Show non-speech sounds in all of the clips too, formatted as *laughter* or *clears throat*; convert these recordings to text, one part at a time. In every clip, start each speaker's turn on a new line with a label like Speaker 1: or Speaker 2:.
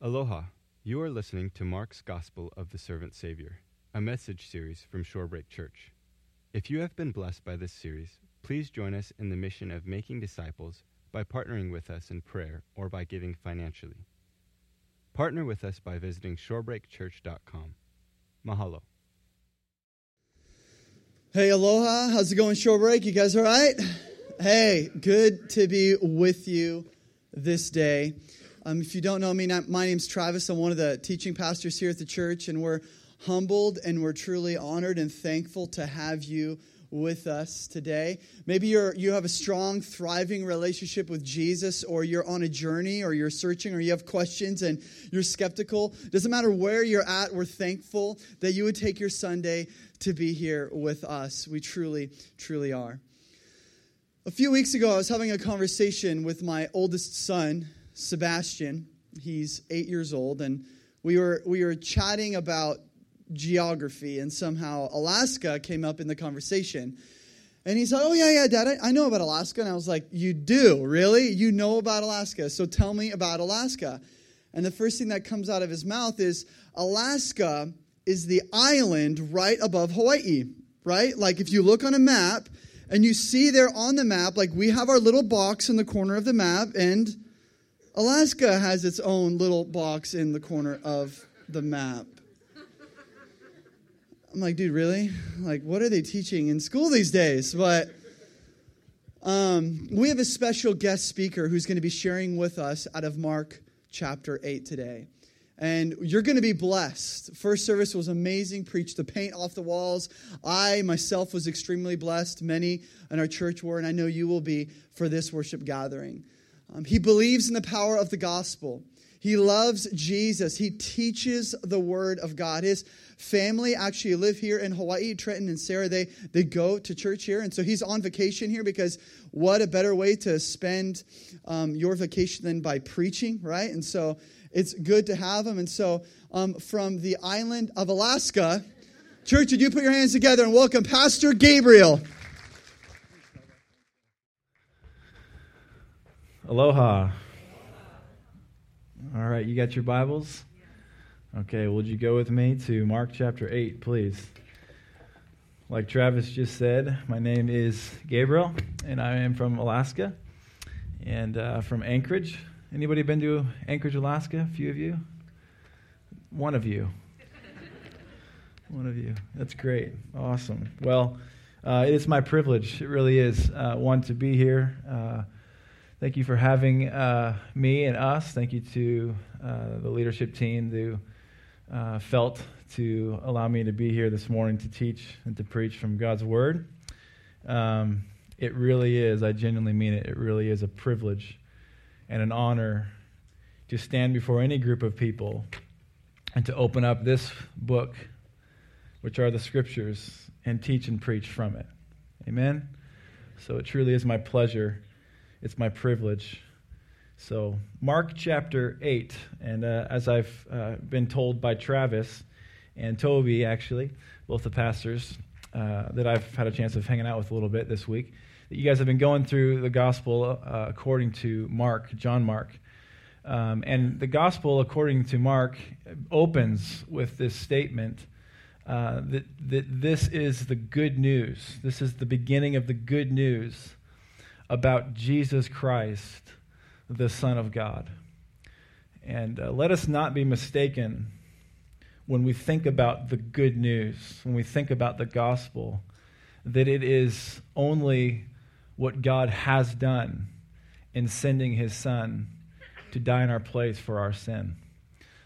Speaker 1: Aloha. You are listening to Mark's Gospel of the Servant Savior, a message series from Shorebreak Church. If you have been blessed by this series, please join us in the mission of making disciples by partnering with us in prayer or by giving financially. Partner with us by visiting shorebreakchurch.com. Mahalo.
Speaker 2: Hey, aloha. How's it going, Shorebreak? You guys all right? Hey, good to be with you this day. Um, if you don't know me, my name's Travis. I'm one of the teaching pastors here at the church, and we're humbled and we're truly honored and thankful to have you with us today. Maybe you're you have a strong, thriving relationship with Jesus, or you're on a journey, or you're searching, or you have questions and you're skeptical. Doesn't matter where you're at, we're thankful that you would take your Sunday to be here with us. We truly, truly are. A few weeks ago, I was having a conversation with my oldest son, Sebastian. He's eight years old, and we were we were chatting about geography, and somehow Alaska came up in the conversation. And he said, "Oh yeah, yeah, Dad, I, I know about Alaska." And I was like, "You do, really? You know about Alaska? So tell me about Alaska." And the first thing that comes out of his mouth is, "Alaska is the island right above Hawaii, right? Like if you look on a map." And you see there on the map, like we have our little box in the corner of the map, and Alaska has its own little box in the corner of the map. I'm like, dude, really? Like, what are they teaching in school these days? But um, we have a special guest speaker who's going to be sharing with us out of Mark chapter 8 today. And you're going to be blessed. First service was amazing, preached the paint off the walls. I myself was extremely blessed. Many in our church were, and I know you will be for this worship gathering. Um, he believes in the power of the gospel. He loves Jesus. He teaches the word of God. His family actually live here in Hawaii. Trenton and Sarah, they, they go to church here. And so he's on vacation here because what a better way to spend um, your vacation than by preaching, right? And so it's good to have him. And so um, from the island of Alaska, church, would you put your hands together and welcome Pastor Gabriel?
Speaker 3: Aloha. All right, you got your Bibles? Okay, would you go with me to Mark chapter 8, please? Like Travis just said, my name is Gabriel, and I am from Alaska and uh, from Anchorage. Anybody been to Anchorage, Alaska? A few of you? One of you. *laughs* One of you. That's great. Awesome. Well, uh, it is my privilege. It really is. Uh, one, to be here. Thank you for having uh, me and us. Thank you to uh, the leadership team who uh, felt to allow me to be here this morning to teach and to preach from God's Word. Um, it really is, I genuinely mean it, it really is a privilege and an honor to stand before any group of people and to open up this book, which are the Scriptures, and teach and preach from it. Amen? So it truly is my pleasure it's my privilege. So, Mark chapter 8, and uh, as I've uh, been told by Travis and Toby, actually, both the pastors uh, that I've had a chance of hanging out with a little bit this week, that you guys have been going through the gospel uh, according to Mark, John Mark. Um, and the gospel, according to Mark, opens with this statement uh, that, that this is the good news. This is the beginning of the good news about Jesus Christ, the Son of God. And uh, let us not be mistaken when we think about the good news, when we think about the gospel, that it is only what God has done in sending his Son to die in our place for our sin.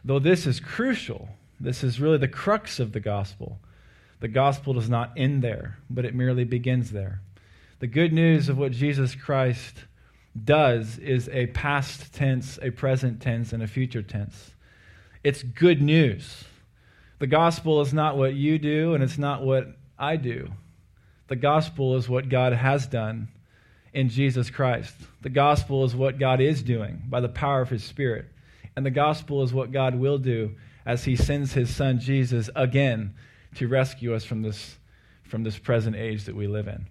Speaker 3: Though this is crucial, this is really the crux of the gospel. The gospel does not end there, but it merely begins there. The good news of what Jesus Christ does is a past tense, a present tense, and a future tense. It's good news. The gospel is not what you do, and it's not what I do. The gospel is what God has done in Jesus Christ. The gospel is what God is doing by the power of His Spirit. And the gospel is what God will do as He sends His Son Jesus again to rescue us from this, from this present age that we live in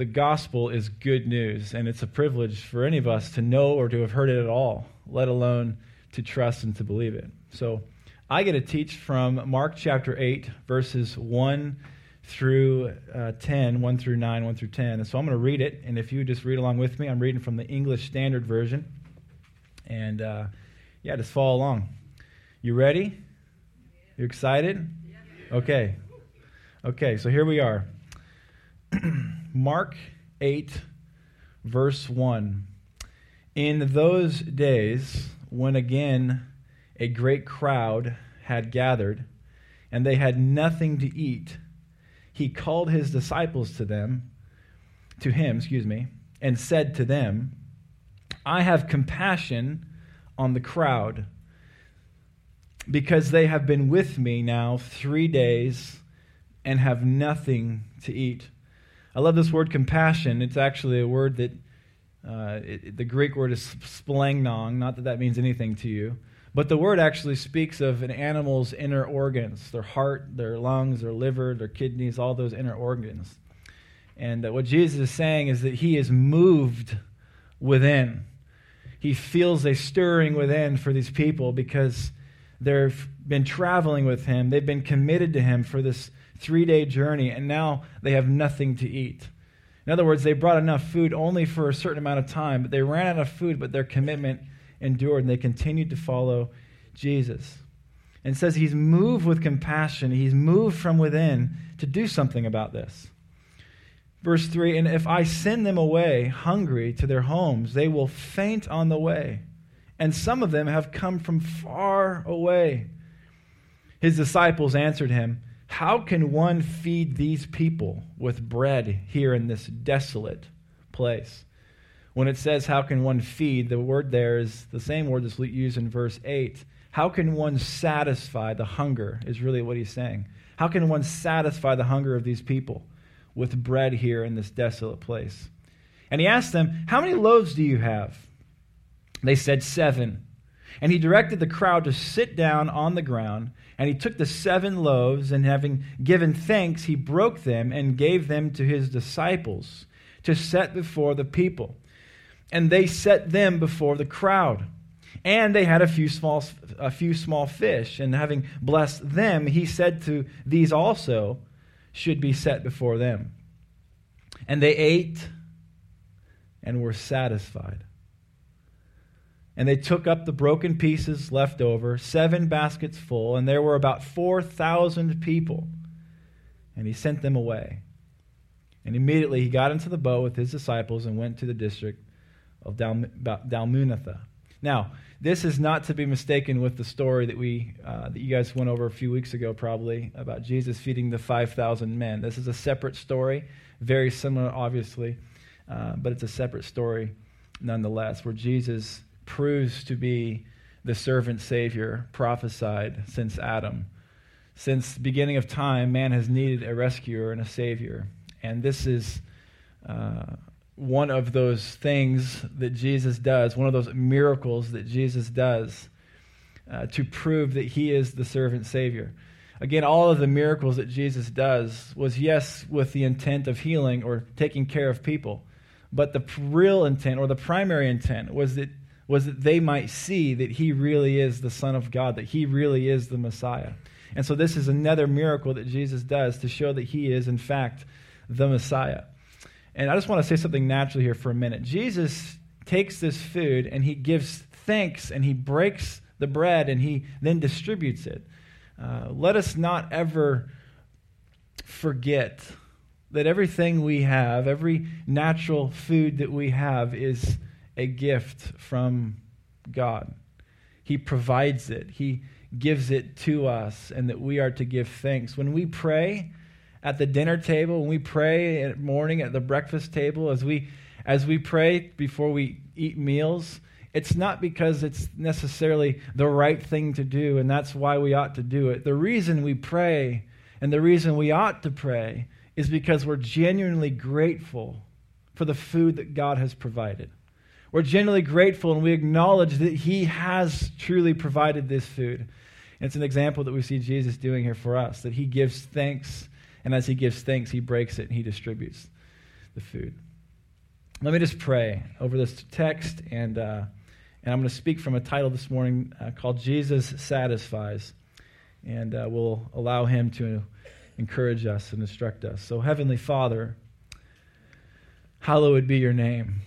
Speaker 3: the gospel is good news, and it's a privilege for any of us to know or to have heard it at all, let alone to trust and to believe it. So I get to teach from Mark chapter 8, verses 1 through uh, 10, 1 through 9, 1 through 10. And so I'm going to read it. And if you just read along with me, I'm reading from the English Standard Version. And uh, yeah, just follow along. You ready? You excited? Okay. Okay, so here we are. *clears throat* Mark 8, verse 1. In those days, when again a great crowd had gathered, and they had nothing to eat, he called his disciples to them, to him, excuse me, and said to them, I have compassion on the crowd, because they have been with me now three days and have nothing to eat. I love this word compassion. It's actually a word that uh, it, the Greek word is splanchnon, not that that means anything to you. But the word actually speaks of an animal's inner organs their heart, their lungs, their liver, their kidneys, all those inner organs. And uh, what Jesus is saying is that he is moved within. He feels a stirring within for these people because they've been traveling with him, they've been committed to him for this three day journey, and now they have nothing to eat. In other words, they brought enough food only for a certain amount of time, but they ran out of food, but their commitment endured, and they continued to follow Jesus. And says he's moved with compassion, he's moved from within to do something about this. Verse 3 And if I send them away hungry to their homes, they will faint on the way. And some of them have come from far away. His disciples answered him, how can one feed these people with bread here in this desolate place? When it says, How can one feed, the word there is the same word that's used in verse 8. How can one satisfy the hunger, is really what he's saying. How can one satisfy the hunger of these people with bread here in this desolate place? And he asked them, How many loaves do you have? They said, Seven. And he directed the crowd to sit down on the ground. And he took the seven loaves, and having given thanks, he broke them and gave them to his disciples to set before the people. And they set them before the crowd. And they had a few small, a few small fish. And having blessed them, he said to these also should be set before them. And they ate and were satisfied. And they took up the broken pieces left over, seven baskets full, and there were about 4,000 people. And he sent them away. And immediately he got into the boat with his disciples and went to the district of Dalmanutha. Now, this is not to be mistaken with the story that we uh, that you guys went over a few weeks ago, probably about Jesus feeding the five thousand men. This is a separate story, very similar, obviously, uh, but it's a separate story nonetheless, where Jesus proves to be the servant Savior prophesied since Adam. Since the beginning of time, man has needed a rescuer and a Savior. And this is uh, one of those things that Jesus does, one of those miracles that Jesus does uh, to prove that he is the servant Savior. Again, all of the miracles that Jesus does was, yes, with the intent of healing or taking care of people. But the real intent or the primary intent was that was that they might see that he really is the Son of God, that he really is the Messiah. And so this is another miracle that Jesus does to show that he is, in fact, the Messiah. And I just want to say something naturally here for a minute. Jesus takes this food and he gives thanks and he breaks the bread and he then distributes it. Uh, let us not ever forget that everything we have, every natural food that we have, is a gift from God. He provides it, He gives it to us, and that we are to give thanks. When we pray at the dinner table, when we pray at morning at the breakfast table, as we as we pray before we eat meals, it's not because it's necessarily the right thing to do, and that's why we ought to do it. The reason we pray and the reason we ought to pray is because we're genuinely grateful for the food that God has provided. We're genuinely grateful and we acknowledge that He has truly provided this food. And it's an example that we see Jesus doing here for us, that He gives thanks, and as He gives thanks, He breaks it and He distributes the food. Let me just pray over this text and, uh, And I'm going to speak from a title this morning uh, called Jesus Satisfies. And uh, we'll allow him to encourage us and instruct us. So, Heavenly Father, hallowed be your name.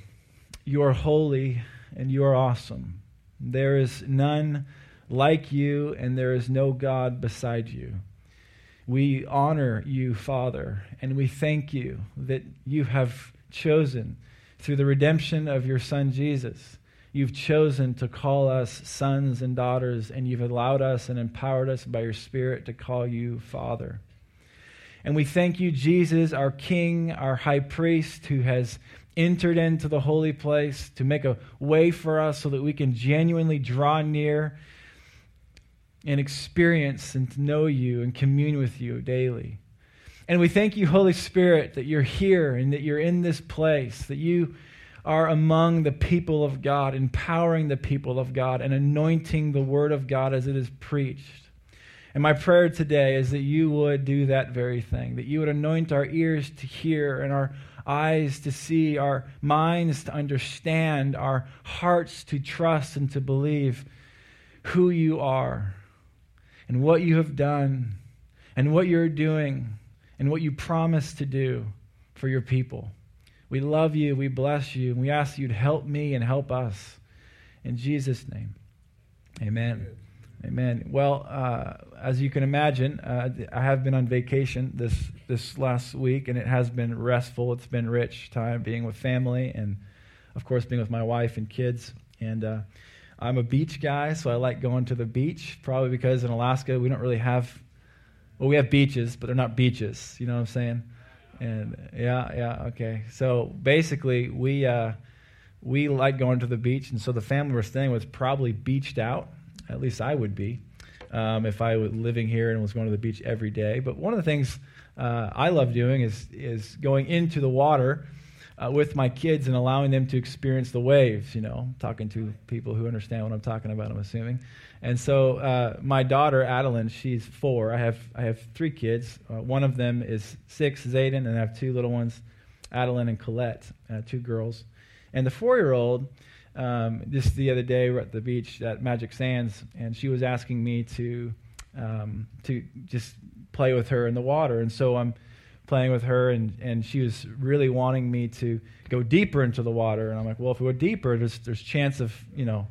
Speaker 3: You are holy and you are awesome. There is none like you, and there is no God beside you. We honor you, Father, and we thank you that you have chosen, through the redemption of your Son Jesus, you've chosen to call us sons and daughters, and you've allowed us and empowered us by your Spirit to call you Father. And we thank you, Jesus, our King, our high priest, who has entered into the holy place to make a way for us so that we can genuinely draw near and experience and know you and commune with you daily. And we thank you, Holy Spirit, that you're here and that you're in this place, that you are among the people of God, empowering the people of God and anointing the word of God as it is preached. And my prayer today is that you would do that very thing, that you would anoint our ears to hear and our eyes to see, our minds to understand, our hearts to trust and to believe who you are and what you have done and what you're doing and what you promise to do for your people. We love you, we bless you, and we ask you to help me and help us. In Jesus' name, amen. Amen. Well, uh, as you can imagine, uh, I have been on vacation this this last week, and it has been restful. It's been rich time being with family, and of course, being with my wife and kids. And uh, I'm a beach guy, so I like going to the beach. Probably because in Alaska we don't really have, well, we have beaches, but they're not beaches. You know what I'm saying? And yeah, yeah, okay. So basically, we uh, we like going to the beach, and so the family we're staying with probably beached out at least I would be um, if I was living here and was going to the beach every day. But one of the things uh, I love doing is, is going into the water uh, with my kids and allowing them to experience the waves, you know, talking to people who understand what I'm talking about, I'm assuming. And so uh, my daughter, Adeline, she's four. I have, I have three kids. Uh, one of them is six, Zayden, and I have two little ones, Adeline and Colette, uh, two girls. And the four year old, um, just the other day, we're at the beach at Magic Sands, and she was asking me to um, to just play with her in the water, and so I'm playing with her, and, and she was really wanting me to go deeper into the water, and I'm like, well, if we go deeper, there's there's chance of you know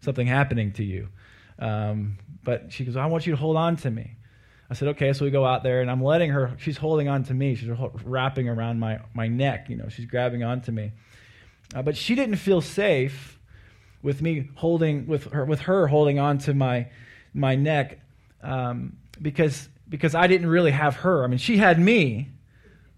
Speaker 3: something happening to you. Um, but she goes, I want you to hold on to me. I said, okay. So we go out there, and I'm letting her. She's holding on to me. She's wrapping around my my neck. You know, she's grabbing onto me. Uh, but she didn't feel safe with me holding with her with her holding on to my my neck um, because because I didn't really have her. I mean, she had me,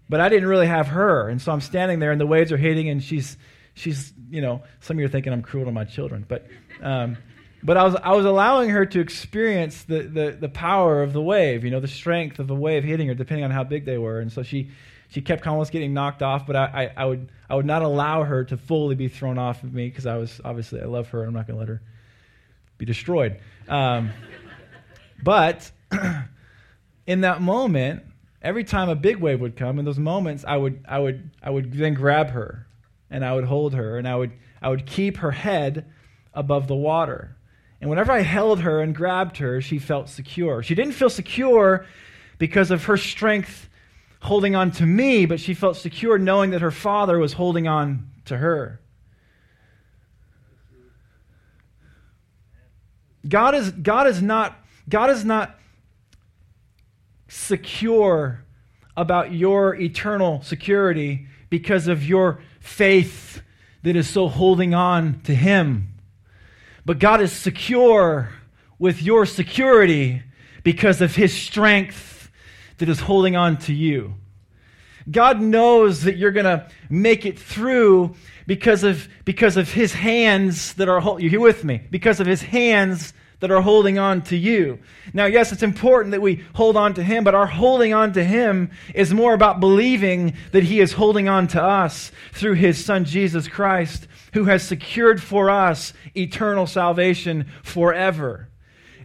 Speaker 3: but I didn't really have her. And so I'm standing there, and the waves are hitting, and she's she's you know some of you are thinking I'm cruel to my children, but. Um, but I was, I was allowing her to experience the, the, the power of the wave, you know, the strength of the wave hitting her, depending on how big they were. And so she, she kept almost getting knocked off, but I, I, I, would, I would not allow her to fully be thrown off of me because I was obviously, I love her. I'm not going to let her be destroyed. Um, *laughs* but *clears throat* in that moment, every time a big wave would come, in those moments, I would, I would, I would then grab her and I would hold her and I would, I would keep her head above the water. And whenever I held her and grabbed her, she felt secure. She didn't feel secure because of her strength holding on to me, but she felt secure knowing that her father was holding on to her. God is, God is not, God is not secure about your eternal security because of your faith that is so holding on to Him. But God is secure with your security because of His strength that is holding on to you. God knows that you're going to make it through because of, because of his hands that are, you with me? Because of his hands that are holding on to you. Now, yes, it's important that we hold on to him, but our holding on to him is more about believing that he is holding on to us through his son Jesus Christ, who has secured for us eternal salvation forever.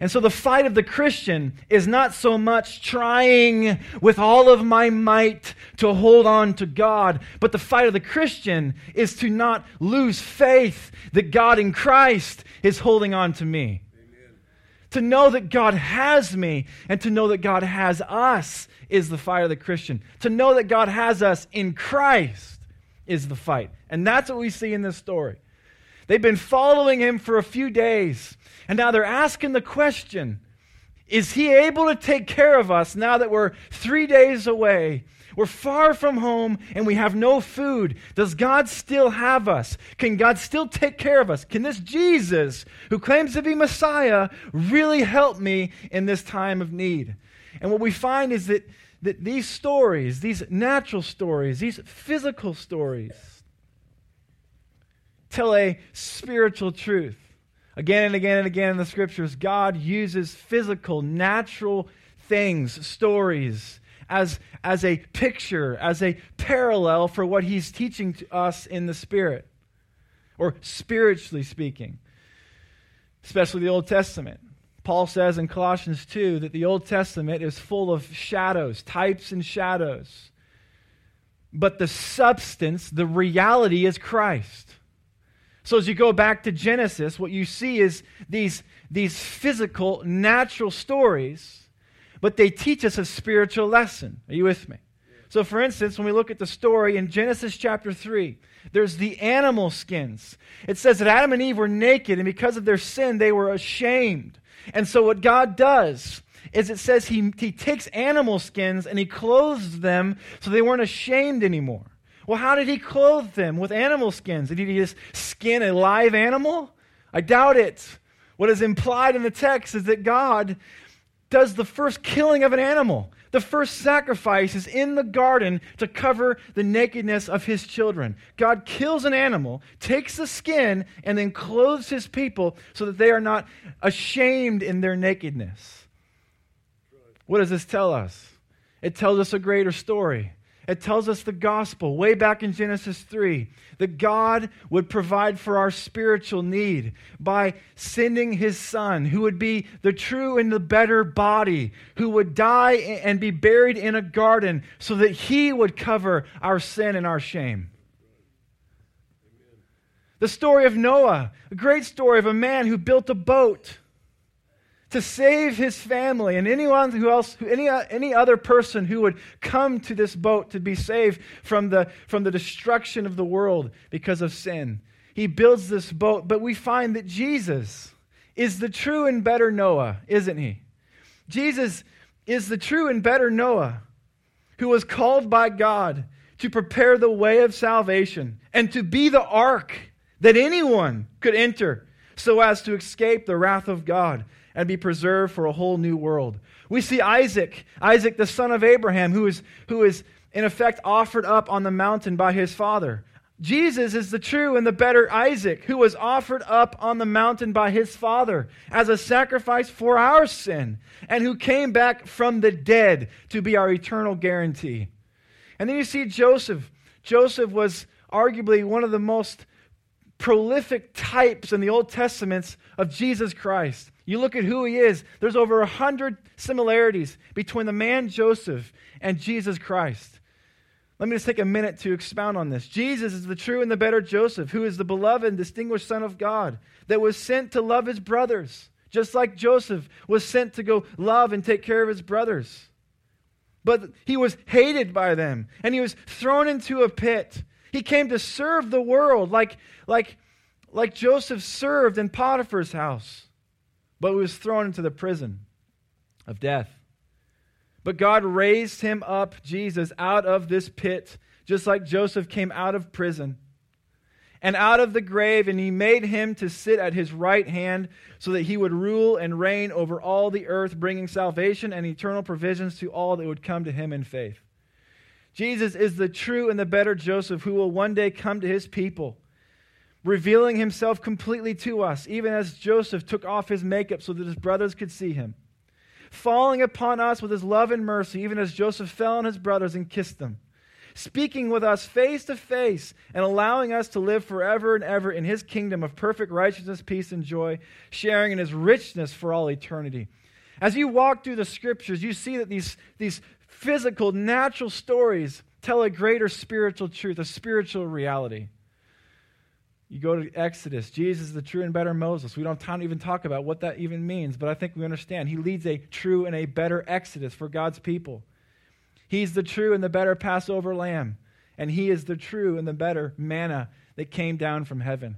Speaker 3: And so the fight of the Christian is not so much trying with all of my might to hold on to God, but the fight of the Christian is to not lose faith that God in Christ is holding on to me. To know that God has me and to know that God has us is the fight of the Christian. To know that God has us in Christ is the fight. And that's what we see in this story. They've been following him for a few days. And now they're asking the question Is he able to take care of us now that we're three days away? We're far from home and we have no food. Does God still have us? Can God still take care of us? Can this Jesus, who claims to be Messiah, really help me in this time of need? And what we find is that, that these stories, these natural stories, these physical stories, tell a spiritual truth. Again and again and again in the scriptures, God uses physical, natural things, stories, as, as a picture, as a parallel for what he's teaching to us in the Spirit, or spiritually speaking, especially the Old Testament. Paul says in Colossians 2 that the Old Testament is full of shadows, types and shadows. But the substance, the reality is Christ. So as you go back to Genesis, what you see is these, these physical, natural stories, but they teach us a spiritual lesson. Are you with me? So, for instance, when we look at the story in Genesis chapter 3, there's the animal skins. It says that Adam and Eve were naked, and because of their sin, they were ashamed. And so, what God does is it says he, he takes animal skins and he clothes them so they weren't ashamed anymore. Well, how did he clothe them with animal skins? Did he just skin a live animal? I doubt it. What is implied in the text is that God does the first killing of an animal. The first sacrifice is in the garden to cover the nakedness of his children. God kills an animal, takes the skin, and then clothes his people so that they are not ashamed in their nakedness. What does this tell us? It tells us a greater story. It tells us the gospel way back in Genesis 3 that God would provide for our spiritual need by sending his son, who would be the true and the better body, who would die and be buried in a garden so that he would cover our sin and our shame. The story of Noah, a great story of a man who built a boat to save his family and anyone who else, any, any other person who would come to this boat to be saved from the, from the destruction of the world because of sin. He builds this boat, but we find that Jesus is the true and better Noah, isn't he? Jesus is the true and better Noah who was called by God to prepare the way of salvation and to be the ark that anyone could enter so as to escape the wrath of God and be preserved for a whole new world. We see Isaac, Isaac the son of Abraham, who is, who is in effect offered up on the mountain by his father. Jesus is the true and the better Isaac, who was offered up on the mountain by his father as a sacrifice for our sin, and who came back from the dead to be our eternal guarantee. And then you see Joseph. Joseph was arguably one of the most prolific types in the Old Testaments of Jesus Christ. You look at who he is, there's over a hundred similarities between the man Joseph and Jesus Christ. Let me just take a minute to expound on this. Jesus is the true and the better Joseph, who is the beloved and distinguished Son of God, that was sent to love his brothers, just like Joseph was sent to go love and take care of his brothers. But he was hated by them, and he was thrown into a pit. He came to serve the world like, like, like Joseph served in Potiphar's house but was thrown into the prison of death. But God raised him up, Jesus, out of this pit, just like Joseph came out of prison and out of the grave, and he made him to sit at his right hand so that he would rule and reign over all the earth, bringing salvation and eternal provisions to all that would come to him in faith. Jesus is the true and the better Joseph who will one day come to his people revealing himself completely to us, even as Joseph took off his makeup so that his brothers could see him. Falling upon us with his love and mercy, even as Joseph fell on his brothers and kissed them. speaking with us face to face and allowing us to live forever and ever in his kingdom of perfect righteousness, peace, and joy, sharing in his richness for all eternity. As you walk through the scriptures, you see that these, these physical, natural stories tell a greater spiritual truth, a spiritual reality. You go to Exodus, Jesus is the true and better Moses. We don't have time to even talk about what that even means, but I think we understand. He leads a true and a better Exodus for God's people. He's the true and the better Passover lamb, and he is the true and the better manna that came down from heaven.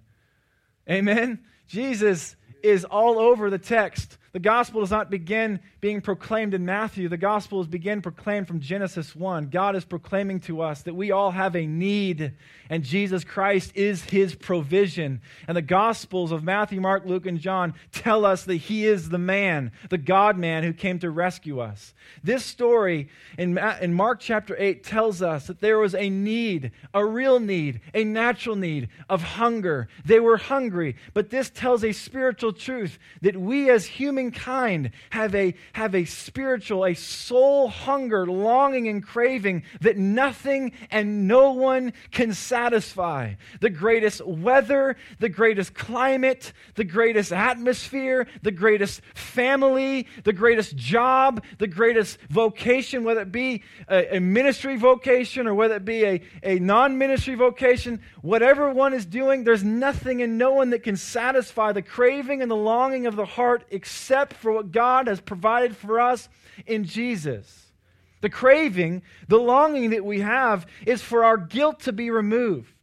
Speaker 3: Amen. Jesus is all over the text. The gospel does not begin being proclaimed in Matthew. The gospel is begin proclaimed from Genesis 1. God is proclaiming to us that we all have a need, and Jesus Christ is his provision. And the gospels of Matthew, Mark, Luke, and John tell us that he is the man, the God man who came to rescue us. This story in, in Mark chapter 8 tells us that there was a need, a real need, a natural need of hunger. They were hungry, but this tells a spiritual truth that we as humans humankind have a, have a spiritual, a soul hunger, longing, and craving that nothing and no one can satisfy. The greatest weather, the greatest climate, the greatest atmosphere, the greatest family, the greatest job, the greatest vocation, whether it be a, a ministry vocation or whether it be a, a non ministry vocation, whatever one is doing, there's nothing and no one that can satisfy the craving and the longing of the heart except except for what God has provided for us in Jesus. The craving, the longing that we have is for our guilt to be removed.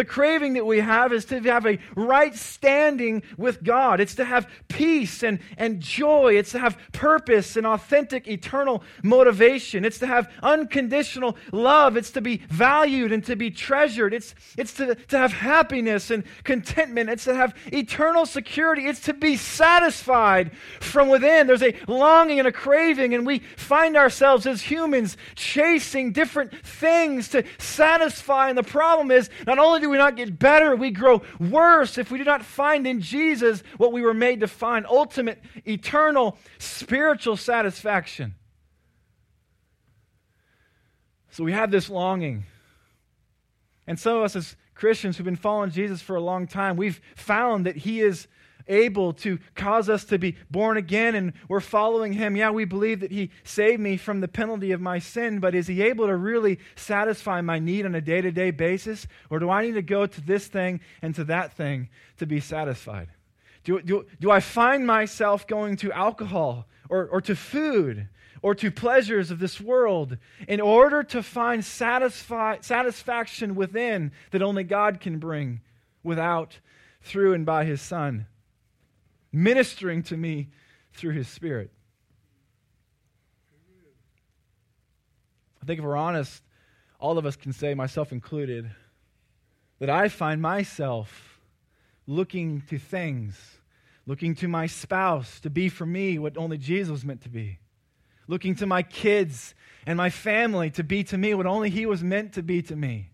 Speaker 3: The craving that we have is to have a right standing with God. It's to have peace and, and joy. It's to have purpose and authentic eternal motivation. It's to have unconditional love. It's to be valued and to be treasured. It's, it's to, to have happiness and contentment. It's to have eternal security. It's to be satisfied from within. There's a longing and a craving, and we find ourselves as humans chasing different things to satisfy. And the problem is, not only do we not get better, we grow worse if we do not find in Jesus what we were made to find ultimate, eternal, spiritual satisfaction. So we have this longing. And some of us as Christians who've been following Jesus for a long time, we've found that He is able to cause us to be born again and we're following him. Yeah, we believe that he saved me from the penalty of my sin, but is he able to really satisfy my need on a day to day basis? Or do I need to go to this thing and to that thing to be satisfied? Do, do, do I find myself going to alcohol or, or to food or to pleasures of this world in order to find satisfy, satisfaction within that only God can bring without, through, and by his Son? Ministering to me through his Spirit. I think if we're honest, all of us can say, myself included, that I find myself looking to things, looking to my spouse to be for me what only Jesus was meant to be, looking to my kids and my family to be to me what only He was meant to be to me.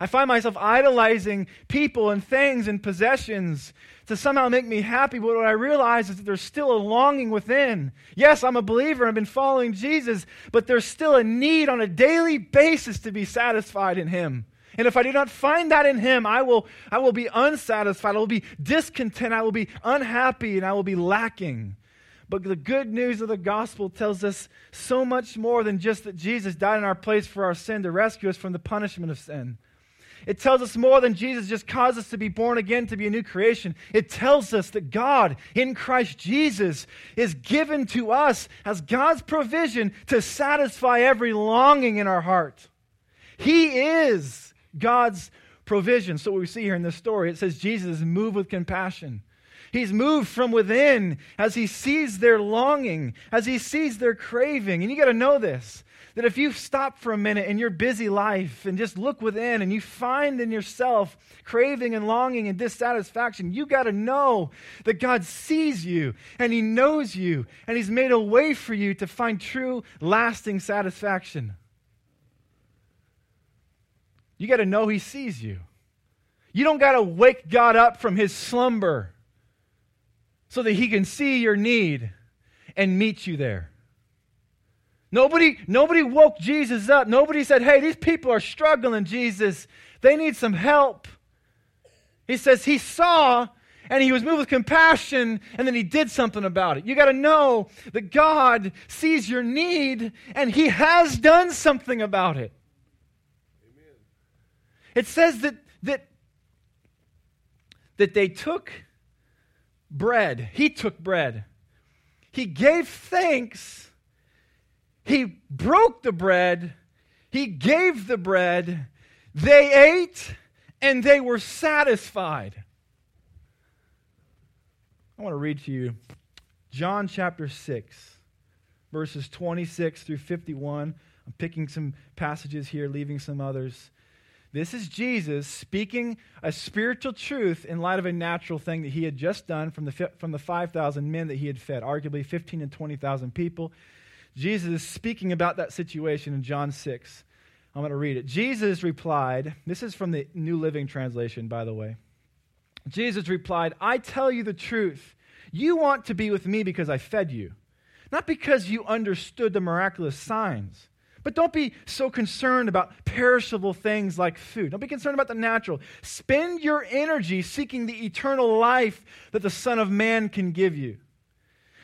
Speaker 3: I find myself idolizing people and things and possessions to somehow make me happy, but what I realize is that there's still a longing within. Yes, I'm a believer, I've been following Jesus, but there's still a need on a daily basis to be satisfied in Him. And if I do not find that in Him, I will, I will be unsatisfied, I will be discontent, I will be unhappy, and I will be lacking. But the good news of the gospel tells us so much more than just that Jesus died in our place for our sin to rescue us from the punishment of sin. It tells us more than Jesus just caused us to be born again, to be a new creation. It tells us that God in Christ Jesus is given to us as God's provision to satisfy every longing in our heart. He is God's provision. So, what we see here in this story, it says Jesus is moved with compassion. He's moved from within as he sees their longing, as he sees their craving. And you got to know this that if you stop for a minute in your busy life and just look within and you find in yourself craving and longing and dissatisfaction, you got to know that God sees you and He knows you and He's made a way for you to find true, lasting satisfaction. You got to know He sees you. You don't got to wake God up from His slumber so that He can see your need and meet you there. Nobody, nobody woke Jesus up. Nobody said, hey, these people are struggling, Jesus. They need some help. He says he saw and he was moved with compassion and then he did something about it. You got to know that God sees your need and he has done something about it. Amen. It says that, that, that they took bread. He took bread. He gave thanks. He broke the bread. He gave the bread. They ate and they were satisfied. I want to read to you John chapter 6, verses 26 through 51. I'm picking some passages here, leaving some others. This is Jesus speaking a spiritual truth in light of a natural thing that he had just done from the, from the 5,000 men that he had fed, arguably 15 and 20,000 people. Jesus is speaking about that situation in John 6. I'm going to read it. Jesus replied, this is from the New Living Translation, by the way. Jesus replied, I tell you the truth. You want to be with me because I fed you, not because you understood the miraculous signs. But don't be so concerned about perishable things like food. Don't be concerned about the natural. Spend your energy seeking the eternal life that the Son of Man can give you.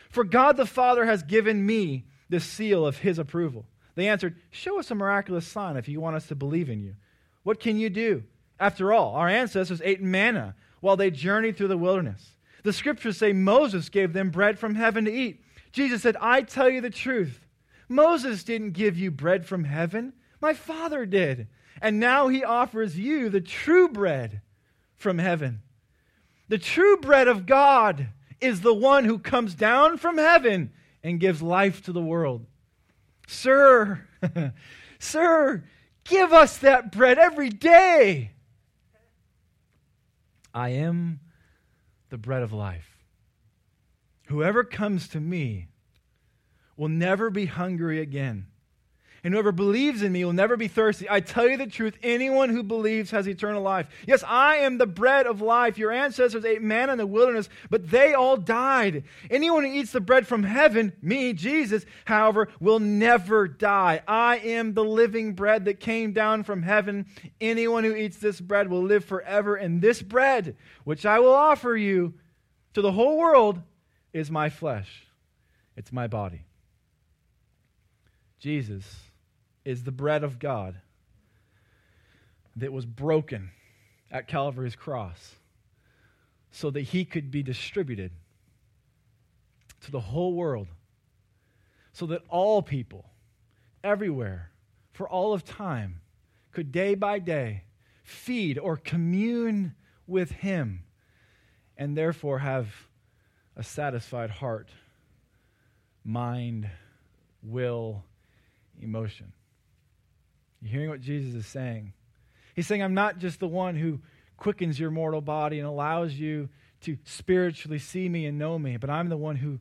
Speaker 3: For God the Father has given me the seal of his approval. They answered, Show us a miraculous sign if you want us to believe in you. What can you do? After all, our ancestors ate manna while they journeyed through the wilderness. The scriptures say Moses gave them bread from heaven to eat. Jesus said, I tell you the truth. Moses didn't give you bread from heaven, my Father did. And now he offers you the true bread from heaven. The true bread of God is the one who comes down from heaven and gives life to the world. Sir, *laughs* sir, give us that bread every day. I am the bread of life. Whoever comes to me will never be hungry again and whoever believes in me will never be thirsty. I tell you the truth, anyone who believes has eternal life. Yes, I am the bread of life. Your ancestors ate manna in the wilderness, but they all died. Anyone who eats the bread from heaven, me, Jesus, however, will never die. I am the living bread that came down from heaven. Anyone who eats this bread will live forever, and this bread, which I will offer you to the whole world, is my flesh. It's my body. Jesus is the bread of God that was broken at Calvary's cross so that he could be distributed to the whole world, so that all people, everywhere, for all of time, could day by day feed or commune with him and therefore have a satisfied heart, mind, will, emotion. You hearing what Jesus is saying? He's saying, I'm not just the one who quickens your mortal body and allows you to spiritually see me and know me, but I'm the one who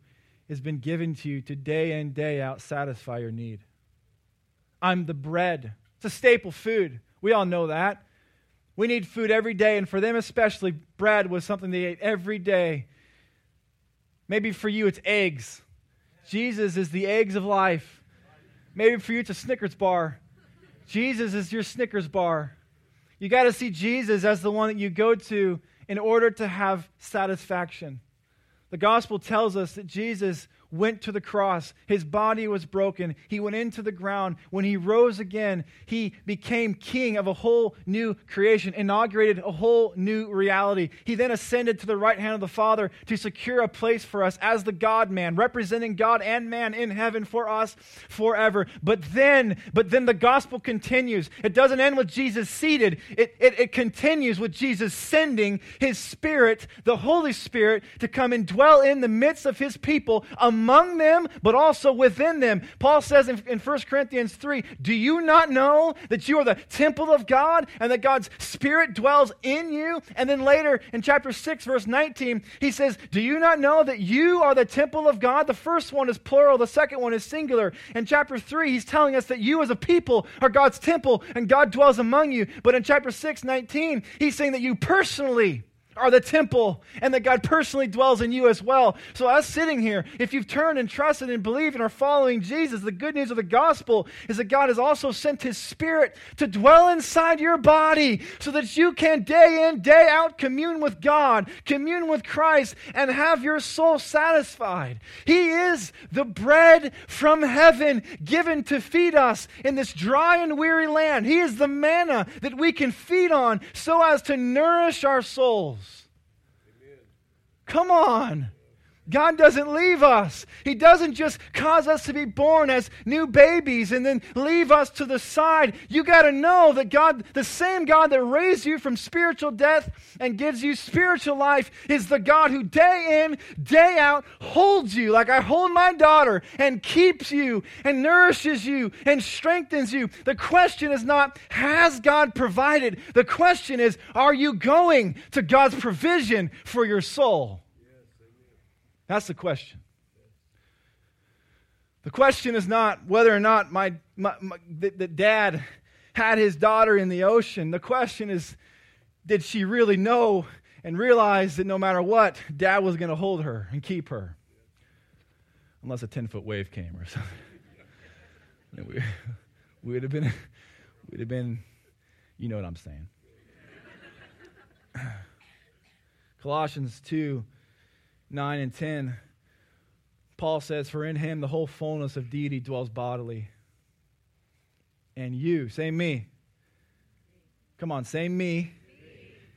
Speaker 3: has been given to you to day in, day out satisfy your need. I'm the bread. It's a staple food. We all know that. We need food every day, and for them especially, bread was something they ate every day. Maybe for you, it's eggs. Jesus is the eggs of life. Maybe for you, it's a Snickers bar. Jesus is your Snickers bar. You got to see Jesus as the one that you go to in order to have satisfaction. The gospel tells us that Jesus went to the cross. His body was broken. He went into the ground. When he rose again, he became king of a whole new creation, inaugurated a whole new reality. He then ascended to the right hand of the Father to secure a place for us as the God man, representing God and man in heaven for us forever. But then, but then the gospel continues. It doesn't end with Jesus seated, it, it, it continues with Jesus sending his Spirit, the Holy Spirit, to come and dwell in the midst of his people among them, but also within them. Paul says in, in 1 Corinthians 3 Do you not know that you are the temple of God and that God's Spirit dwells in you? And then later in chapter 6, verse 19, he says, Do you not know that you are the temple of God? The first one is plural, the second one is singular. In chapter 3, he's telling us that you as a people are God's temple and God dwells among you. But in chapter 6, 19, he's saying that you personally are the temple and that God personally dwells in you as well. So, us sitting here, if you've turned and trusted and believed and are following Jesus, the good news of the gospel is that God has also sent his spirit to dwell inside your body so that you can day in, day out commune with God, commune with Christ, and have your soul satisfied. He is the bread from heaven given to feed us in this dry and weary land. He is the manna that we can feed on so as to nourish our souls. Come on. God doesn't leave us. He doesn't just cause us to be born as new babies and then leave us to the side. You got to know that God, the same God that raised you from spiritual death and gives you spiritual life, is the God who day in, day out holds you like I hold my daughter and keeps you and nourishes you and strengthens you. The question is not, has God provided? The question is, are you going to God's provision for your soul? That's the question. The question is not whether or not my, my, my the dad had his daughter in the ocean. The question is, did she really know and realize that no matter what, dad was going to hold her and keep her? Unless a 10 foot wave came or something. *laughs* we, we would have been, we'd have been, you know what I'm saying. *clears throat* Colossians 2 9 and 10, Paul says, For in him the whole fullness of deity dwells bodily. And you, say me. Come on, say me.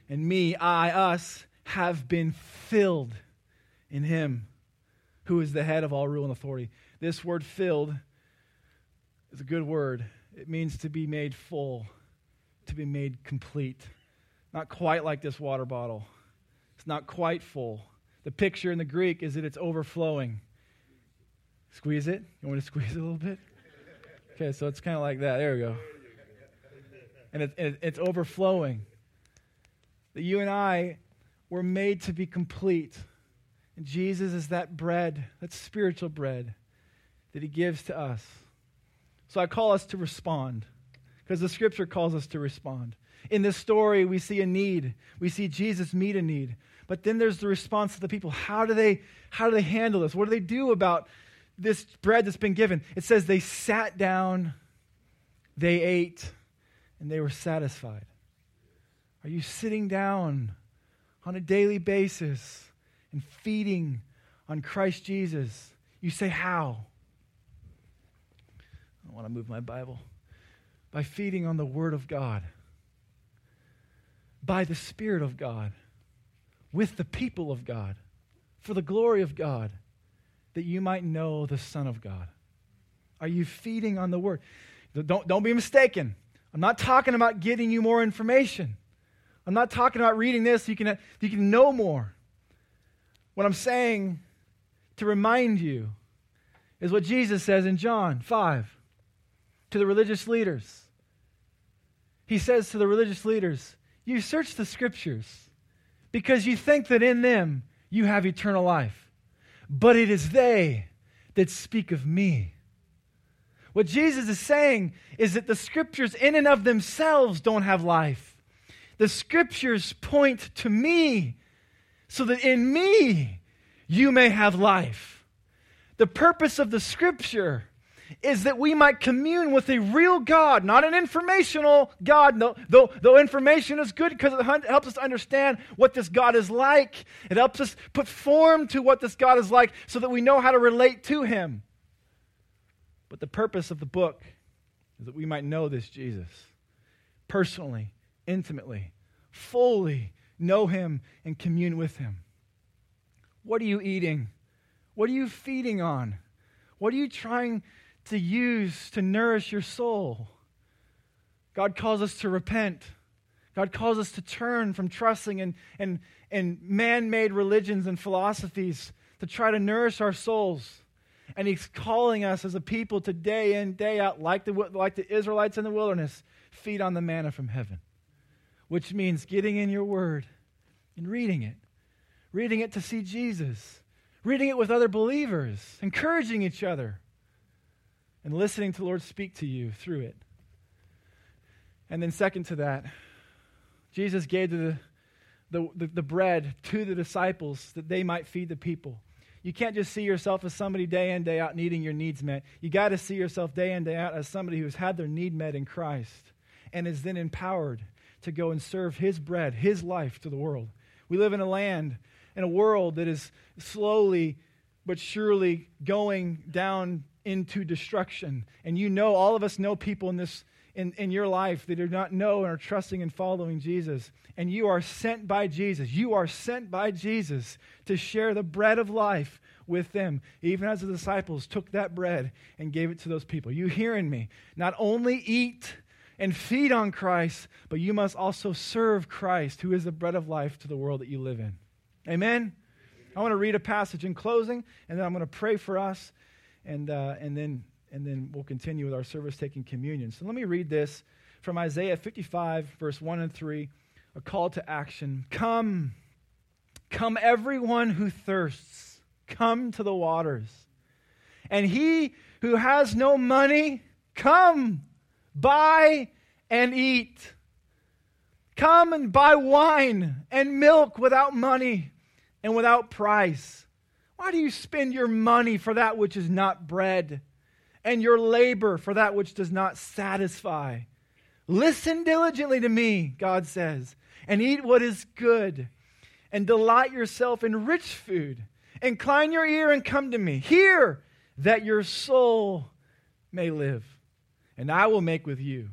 Speaker 3: And me, I, us, have been filled in him who is the head of all rule and authority. This word filled is a good word. It means to be made full, to be made complete. Not quite like this water bottle, it's not quite full. The picture in the Greek is that it's overflowing. Squeeze it? You want to squeeze it a little bit? Okay, so it's kind of like that. There we go. And it, it, it's overflowing. That you and I were made to be complete. And Jesus is that bread, that spiritual bread that he gives to us. So I call us to respond because the scripture calls us to respond. In this story, we see a need. We see Jesus meet a need. But then there's the response of the people. How do they how do they handle this? What do they do about this bread that's been given? It says they sat down, they ate, and they were satisfied. Are you sitting down on a daily basis and feeding on Christ Jesus? You say, How? I want to move my Bible. By feeding on the Word of God, by the Spirit of God with the people of God for the glory of God, that you might know the Son of God? Are you feeding on the Word? Don't, don't be mistaken. I'm not talking about getting you more information. I'm not talking about reading this so you can, you can know more. What I'm saying to remind you is what Jesus says in John 5 to the religious leaders. He says to the religious leaders, You search the scriptures because you think that in them you have eternal life. But it is they that speak of me. What Jesus is saying is that the scriptures, in and of themselves, don't have life. The scriptures point to me so that in me you may have life. The purpose of the scripture is that we might commune with a real God, not an informational God, though, though, though information is good because it helps us understand what this God is like. It helps us put form to what this God is like so that we know how to relate to him. But the purpose of the book is that we might know this Jesus personally, intimately, fully know him and commune with him. What are you eating? What are you feeding on? What are you trying to use to nourish your soul. God calls us to repent. God calls us to turn from trusting in, in, in man made religions and philosophies to try to nourish our souls. And He's calling us as a people to day in, day out, like the, like the Israelites in the wilderness, feed on the manna from heaven, which means getting in your word and reading it, reading it to see Jesus, reading it with other believers, encouraging each other and listening to the Lord speak to you through it. And then, second to that, Jesus gave the the, the, the bread to the disciples that they might feed the people. You can't just see yourself as somebody day in, day out needing your needs met. You got to see yourself day in, day out as somebody who's had their need met in Christ and is then empowered to go and serve His bread, His life to the world. We live in a land, in a world that is slowly but surely going down into destruction. And you know, all of us know people in this in, in your life that do not know and are trusting and following Jesus. And you are sent by Jesus. You are sent by Jesus to share the bread of life with them, even as the disciples took that bread and gave it to those people. You hearing me? Not only eat and feed on Christ, but you must also serve Christ, who is the bread of life to the world that you live in. Amen? I want to read a passage in closing, and then I'm going to pray for us, and, uh, and then and then we'll continue with our service taking communion. So let me read this from Isaiah 55, verse 1 and 3, a call to action. Come, come, everyone who thirsts, come to the waters. And he who has no money, come, buy and eat. Come and buy wine and milk without money and without price. Why do you spend your money for that which is not bread? and your labor for that which does not satisfy. Listen diligently to me, God says, and eat what is good, and delight yourself in rich food. Incline your ear and come to me. Hear that your soul may live. And I will make with you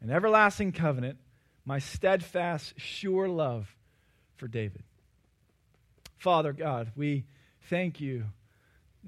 Speaker 3: an everlasting covenant, my steadfast, sure love for David. Father God, we thank you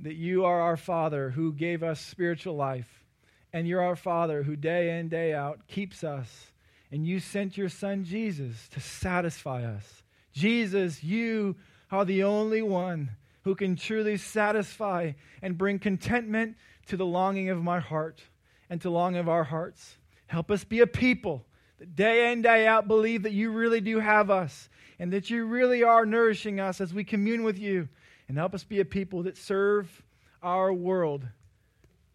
Speaker 3: that you are our Father who gave us spiritual life, and you're our Father who day in, day out keeps us. And you sent your Son Jesus to satisfy us. Jesus, you are the only one who can truly satisfy and bring contentment to the longing of my heart and to longing of our hearts. Help us be a people that day in, day out believe that you really do have us and that you really are nourishing us as we commune with you and help us be a people that serve our world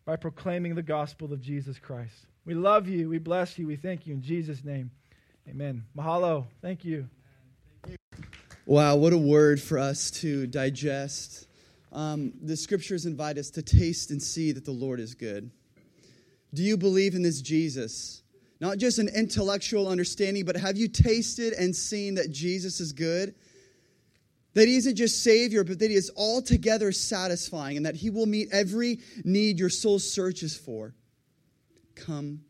Speaker 3: by proclaiming the gospel of Jesus Christ. We love you. We bless you. We thank you in Jesus' name. Amen. Mahalo. Thank you.
Speaker 2: Wow, what a word for us to digest. Um, the scriptures invite us to taste and see that the Lord is good. Do you believe in this Jesus? Not just an intellectual understanding, but have you tasted and seen that Jesus is good? That he isn't just Savior, but that he is altogether satisfying and that he will meet every need your soul searches for. Come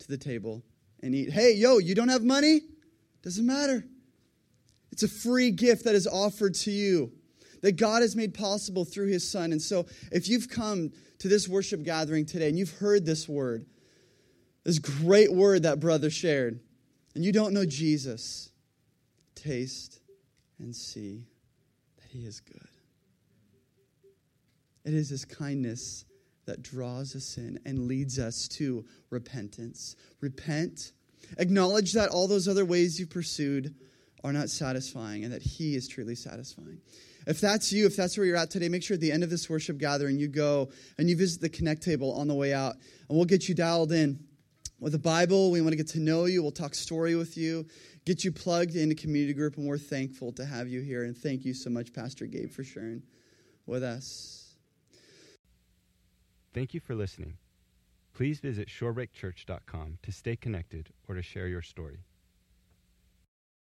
Speaker 2: to the table and eat. Hey, yo, you don't have money? Doesn't matter. It's a free gift that is offered to you that God has made possible through his Son. And so, if you've come to this worship gathering today and you've heard this word, this great word that brother shared, and you don't know Jesus, taste and see he is good. It is His kindness that draws us in and leads us to repentance. Repent, acknowledge that all those other ways you pursued are not satisfying and that He is truly satisfying. If that's you, if that's where you're at today, make sure at the end of this worship gathering you go and you visit the Connect table on the way out, and we'll get you dialed in with the Bible. We want to get to know you. We'll talk story with you get you plugged into community group, and we're thankful to have you here. And thank you so much, Pastor Gabe, for sharing with us.
Speaker 1: Thank you for listening. Please visit shorebreakchurch.com to stay connected or to share your story.